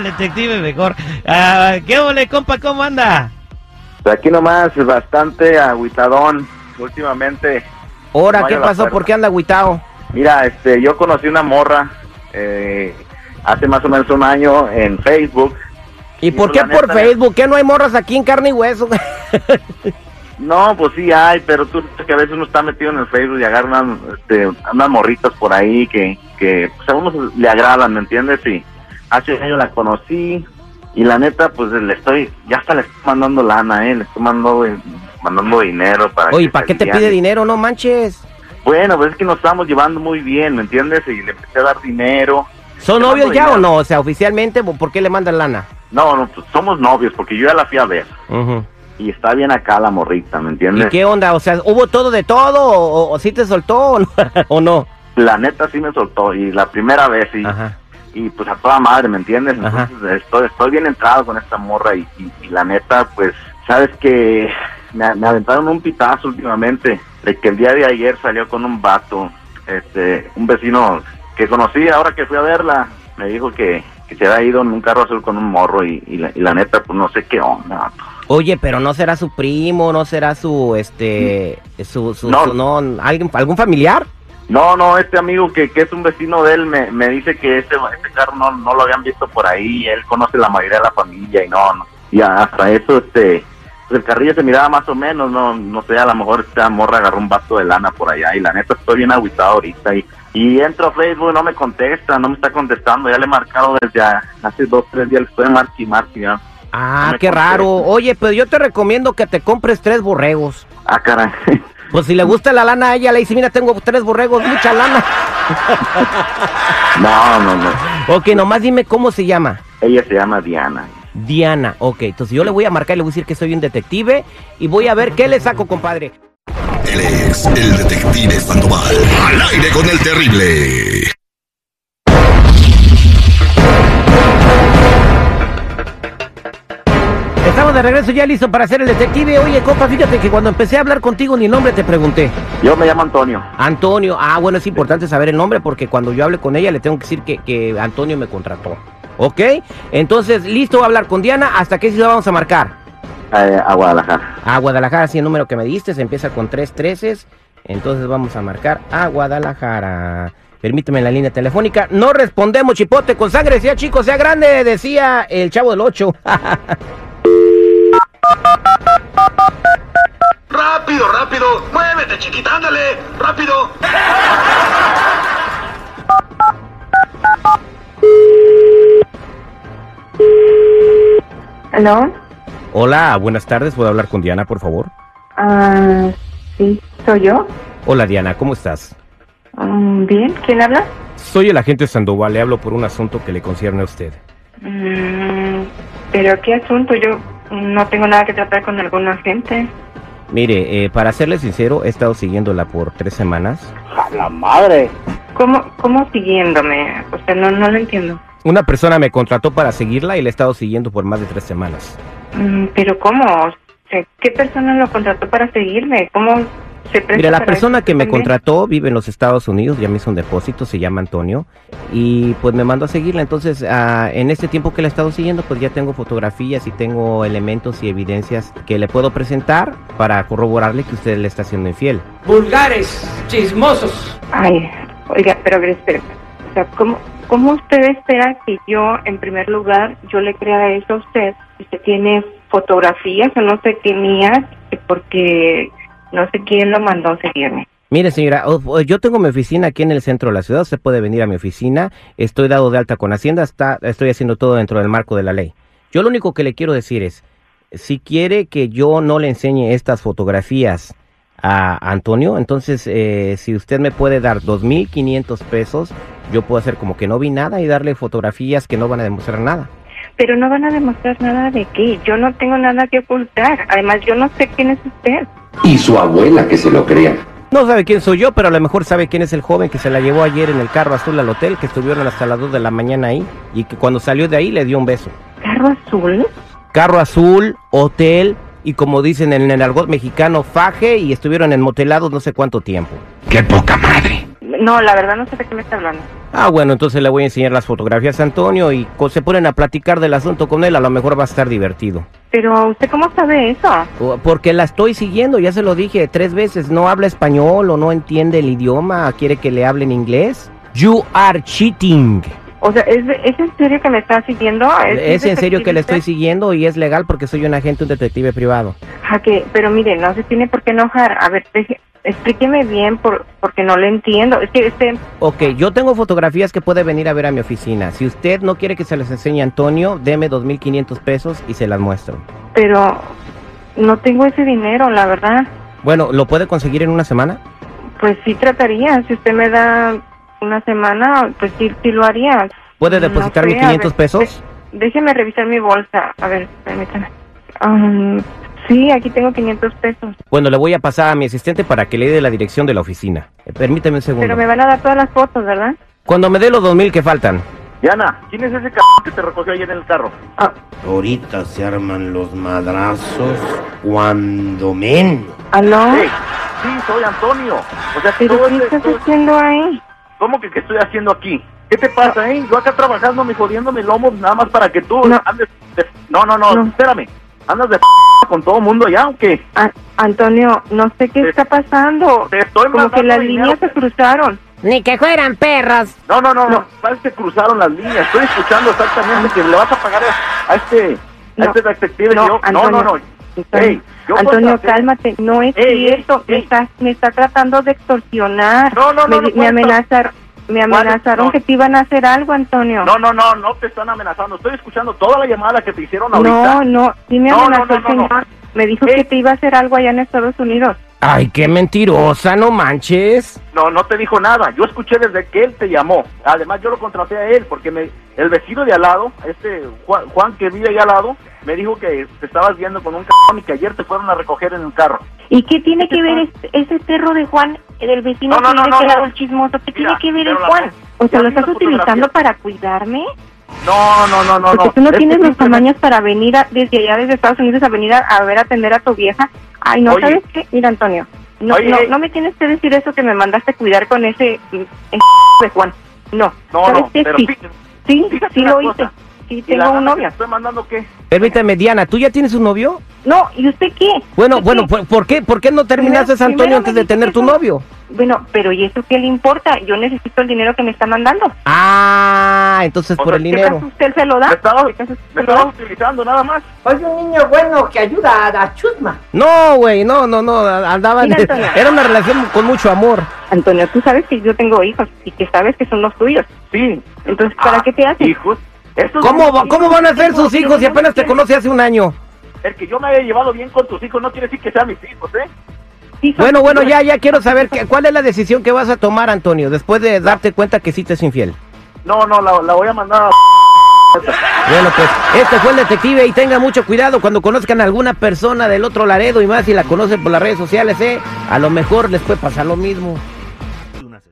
El detective mejor. Ah, ¿Qué ole, compa? ¿Cómo anda? Pues aquí nomás, bastante agüitadón últimamente. Ahora, No ¿qué pasó? ¿Por qué anda agüitado? Mira, este, yo conocí una morra eh, hace más o menos un año en Facebook. ¿Y por pues, qué por neta, Facebook? ¿Qué no hay morras aquí en carne y hueso? No, pues sí hay, pero tú sabes que a veces uno está metido en el Facebook y agarra unas, este, unas morritas por ahí que, que pues, a uno se- le agradan, ¿me entiendes? Y hace un año la conocí y la neta, pues le estoy, ya hasta le estoy mandando lana, ¿eh? Le estoy mandando, mandando dinero para Oye, ¿para qué te pide dinero? No manches. Bueno, pues es que nos estamos llevando muy bien, ¿me entiendes? Y le empecé a dar dinero. ¿Son novios ya dinero. o no? O sea, oficialmente, ¿por qué le mandan lana? No, no, pues somos novios porque yo ya la fui a ver. Y está bien acá la morrita, ¿me ¿Y entiendes? qué onda? O sea, ¿hubo todo de todo? ¿O, o, o sí te soltó o no? ¿O no? La neta sí me soltó y la primera vez y, Ajá. Y pues a toda madre, ¿me entiendes? Ajá. Entonces estoy, estoy bien entrado con esta morra y, y- y la neta, pues, sabes que me, me aventaron un pitazo últimamente de que el día de ayer salió con un vato, este, un vecino que conocí ahora que fui a verla, me dijo que, que se había ido en un carro azul con un morro y, y la, y la neta, pues no sé qué onda. vato. Oye, pero no será su primo, no será su, este, su, su, No. su- no, alguien, algún familiar. No, no, este amigo que, que es un vecino de él me, me dice que este, este carro no, no lo habían visto por ahí, él conoce la mayoría de la familia y no, no. Y hasta eso, este, pues el carrillo se miraba más o menos, no, no sé, a lo mejor esta morra agarró un vato de lana por allá y la neta estoy bien agüitado ahorita y, y entro a Facebook y no me contesta, no me está contestando, ya le he marcado desde hace dos, tres días, le estoy marqui, marqui, ya. Ah, No qué contesta. raro. Oye, pero yo te recomiendo que te compres tres borregos. Ah, caray. Pues si le gusta la lana a ella, le dice, mira, tengo tres borregos, mucha lana. no, no, no. Ok, nomás dime cómo se llama. Ella se llama Diana. Diana, ok, entonces yo le voy a marcar y le voy a decir que soy un detective y voy a ver qué le saco, compadre. Él es el detective Sandoval. Al aire con el terrible. Estamos de regreso ya listo para hacer el detective. Oye, compa, fíjate que cuando empecé a hablar contigo ni nombre te pregunté. Yo me llamo Antonio. Antonio, ah, bueno, es importante saber el nombre porque cuando yo hable con ella le tengo que decir que, que Antonio me contrató. ¿Ok? Entonces, listo a hablar con Diana. ¿Hasta qué ciudad vamos a marcar? eh, a Guadalajara. A Guadalajara, sí, el número que me diste, se empieza con tres treces. Entonces vamos a marcar a Guadalajara. Permíteme en la línea telefónica. No respondemos, chipote, con sangre, sea chico, sea grande, decía el chavo del 8. ¡Rápido, rápido! ¡Muévete, chiquita! ¡Ándale! ¡Rápido! ¿Aló? Hola, buenas tardes. ¿Puedo hablar con Diana, por favor? Ah, sí, soy yo. Hola, Diana, ¿cómo estás? Mm, Bien, ¿quién habla? Soy el agente Sandoval, le hablo por un asunto que le concierne a usted. Mm, Pero ¿qué asunto? Yo no tengo nada que tratar con alguna gente. Mire, eh, para serle sincero, he estado siguiéndola por tres semanas. ¡A la madre! ¿Cómo, cómo siguiéndome? O sea, no, no lo entiendo. Una persona me contrató para seguirla y la he estado siguiendo por más de tres semanas. Mm, Pero ¿cómo? O sea, ¿Qué persona lo contrató para seguirme? ¿Cómo Mira, la persona que me también? contrató vive en los Estados Unidos, ya me hizo un depósito, se llama Antonio, y pues me mandó a seguirla. Entonces, ah, en este tiempo que la he estado siguiendo, pues ya tengo fotografías y tengo elementos y evidencias que le puedo presentar para corroborarle que usted le está siendo infiel. vulgares, chismosos. Ay, oiga, pero a ver, espera. O sea, ¿cómo, ¿cómo usted espera que yo, en primer lugar, yo le crea eso a usted? Usted tiene fotografías o no sé qué mías, que porque no sé quién lo mandó a seguirme. Mire, señora, yo tengo mi oficina aquí en el centro de la ciudad. Usted puede venir a mi oficina. Estoy dado de alta con Hacienda. Está, estoy haciendo todo dentro del marco de la ley. Yo lo único que le quiero decir es, si quiere que yo no le enseñe estas fotografías a Antonio, entonces eh, si usted me puede dar 2.500 pesos, yo puedo hacer como que no vi nada y darle fotografías que no van a demostrar nada. Pero no van a demostrar nada de qué. Yo no tengo nada que ocultar. Además, yo no sé quién es usted. Y su abuela que se lo crea. No sabe quién soy yo, pero a lo mejor sabe quién es el joven que se la llevó ayer en el carro azul al hotel, que estuvieron hasta las 2 de la mañana ahí y que cuando salió de ahí le dio un beso. ¿Carro azul? Carro azul, hotel y como dicen en el argot mexicano, faje y estuvieron en motelados no sé cuánto tiempo. ¡Qué poca madre! No, la verdad no sé de qué me está hablando. Ah, bueno, entonces le voy a enseñar las fotografías a Antonio y se ponen a platicar del asunto con él, a lo mejor va a estar divertido. Pero usted cómo sabe eso? Porque la estoy siguiendo, ya se lo dije tres veces, no habla español o no entiende el idioma, quiere que le hable en inglés. You are cheating. O sea, ¿es, ¿es en serio que me está siguiendo? Es en serio que le estoy siguiendo y es legal porque soy un agente, un detective privado. Ah, que- pero mire, no se tiene por qué enojar. A ver, deje- explíqueme bien por, porque no le entiendo. Es que este, Ok, yo tengo fotografías que puede venir a ver a mi oficina. Si usted no quiere que se las enseñe a Antonio, deme 2.500 pesos y se las muestro. pero no tengo ese dinero, la verdad. Bueno, ¿lo puede conseguir en una semana? Pues sí trataría. Si usted me da una semana, pues sí, sí lo haría. ¿Puede No depositar sé, mis a 500 ver, pesos? déjeme revisar mi bolsa. A ver, permítame. Um, sí, aquí tengo 500 pesos. Bueno, le voy a pasar a mi asistente para que le dé la dirección de la oficina. Eh, Permíteme un segundo. Pero me van a dar todas las fotos, ¿verdad? Cuando me dé los 2.000 que faltan. Diana, ¿quién es ese c que te recogió ayer en el carro? Ah, Ahorita se arman los madrazos cuando menos. ¿Aló? Hey, sí, soy Antonio. O sea, ¿Pero todo qué ese- estás todo- haciendo ahí? ¿Cómo que qué estoy haciendo aquí? ¿Qué te pasa, eh? Yo acá trabajando, me jodiendo mi lomo, nada más para que tú No. andes de... No, no, no, No. espérame. ¿Andas de con todo mundo allá o qué? Ah, Antonio, no sé qué Te- está pasando. Te estoy Como que las dinero. líneas se cruzaron. Ni que fueran perros. No, no, no, no. Sabes que cruzaron las líneas. Estoy escuchando exactamente que le vas a pagar a, a este... A No. este detective. No, yo, no, Antonio. no, no. Antonio, Ey, yo Antonio, contraté- cálmate, no es Ey, ey, cierto, me está, me está tratando de extorsionar. No, no, no, me, no me me amenazaron No. que te iban a hacer algo, Antonio. No, no, no, no te están amenazando. Estoy escuchando toda la llamada que te hicieron ahorita. no, no, sí me No, no, amenazó no, el no, no. señor. Me dijo Ey. que te iba a hacer algo allá en Estados Unidos. Ay, qué mentirosa, no manches. No, no te dijo nada. Yo escuché desde que él te llamó. Además, yo lo contraté a él porque me, el vecino de al lado, este Juan, Juan que vive ahí al lado, me dijo que te estabas viendo con un cabrón y que ayer te fueron a recoger en el carro. ¿Y qué tiene ¿Qué te que ver este- ese perro de Juan, del vecino No, no, que no, vive no, que no. era el chismoso? ¿Qué Mira, tiene que ver el Juan? O sea, ¿lo estás utilizando para cuidarme? No, no, no, no, Porque tú no tienes los simplemente- tamaños para venir a- desde allá, desde Estados Unidos, a venir a, a ver, a atender a tu vieja. Ay, no, Oye. ¿sabes qué? Mira, Antonio, no, Oye, no, no me tienes que decir eso que me mandaste cuidar con ese mm, de Juan. No, No, ¿sabes no, qué? pero Sí, sí, fíjate sí una lo hice. Sí, ¿Y tengo un novio. estoy mandando qué? Permíteme, Diana, ¿tú ya tienes un novio? No, ¿y usted qué? Bueno, ¿Usted bueno, qué? ¿por, qué, ¿por qué no terminaste, Primero- Antonio, primero antes de tener tu eso- novio? Bueno, pero ¿y eso qué le importa? Yo necesito el dinero que me está mandando. Ah, entonces O por sea, el ¿Qué dinero. acaso usted se lo da? Me estabas, ¿Qué acaso usted me se lo da? estabas utilizando nada más. Soy un niño bueno que ayuda a la chusma. No, güey, no, no, no, andaban, Mira, Antonio. era una relación con mucho amor. Antonio, tú sabes que yo tengo hijos y que sabes que son los tuyos. Sí. Entonces, ¿para Ah, qué te haces? Hijos. ¿Cómo, ¿Cómo van a ser sus hijos si apenas te conoce hace un año? El que yo me haya llevado bien con tus hijos no quiere decir que sean mis hijos, ¿eh? Bueno, bueno, ya, ya quiero saber que- cuál es la decisión que vas a tomar, Antonio, después de darte cuenta que sí te es infiel. No, no, la, la voy a mandar a... Bueno, pues este fue el detective y tenga mucho cuidado cuando conozcan a alguna persona del otro Laredo y más si la conocen por las redes sociales, ¿eh? A lo mejor les puede pasar lo mismo.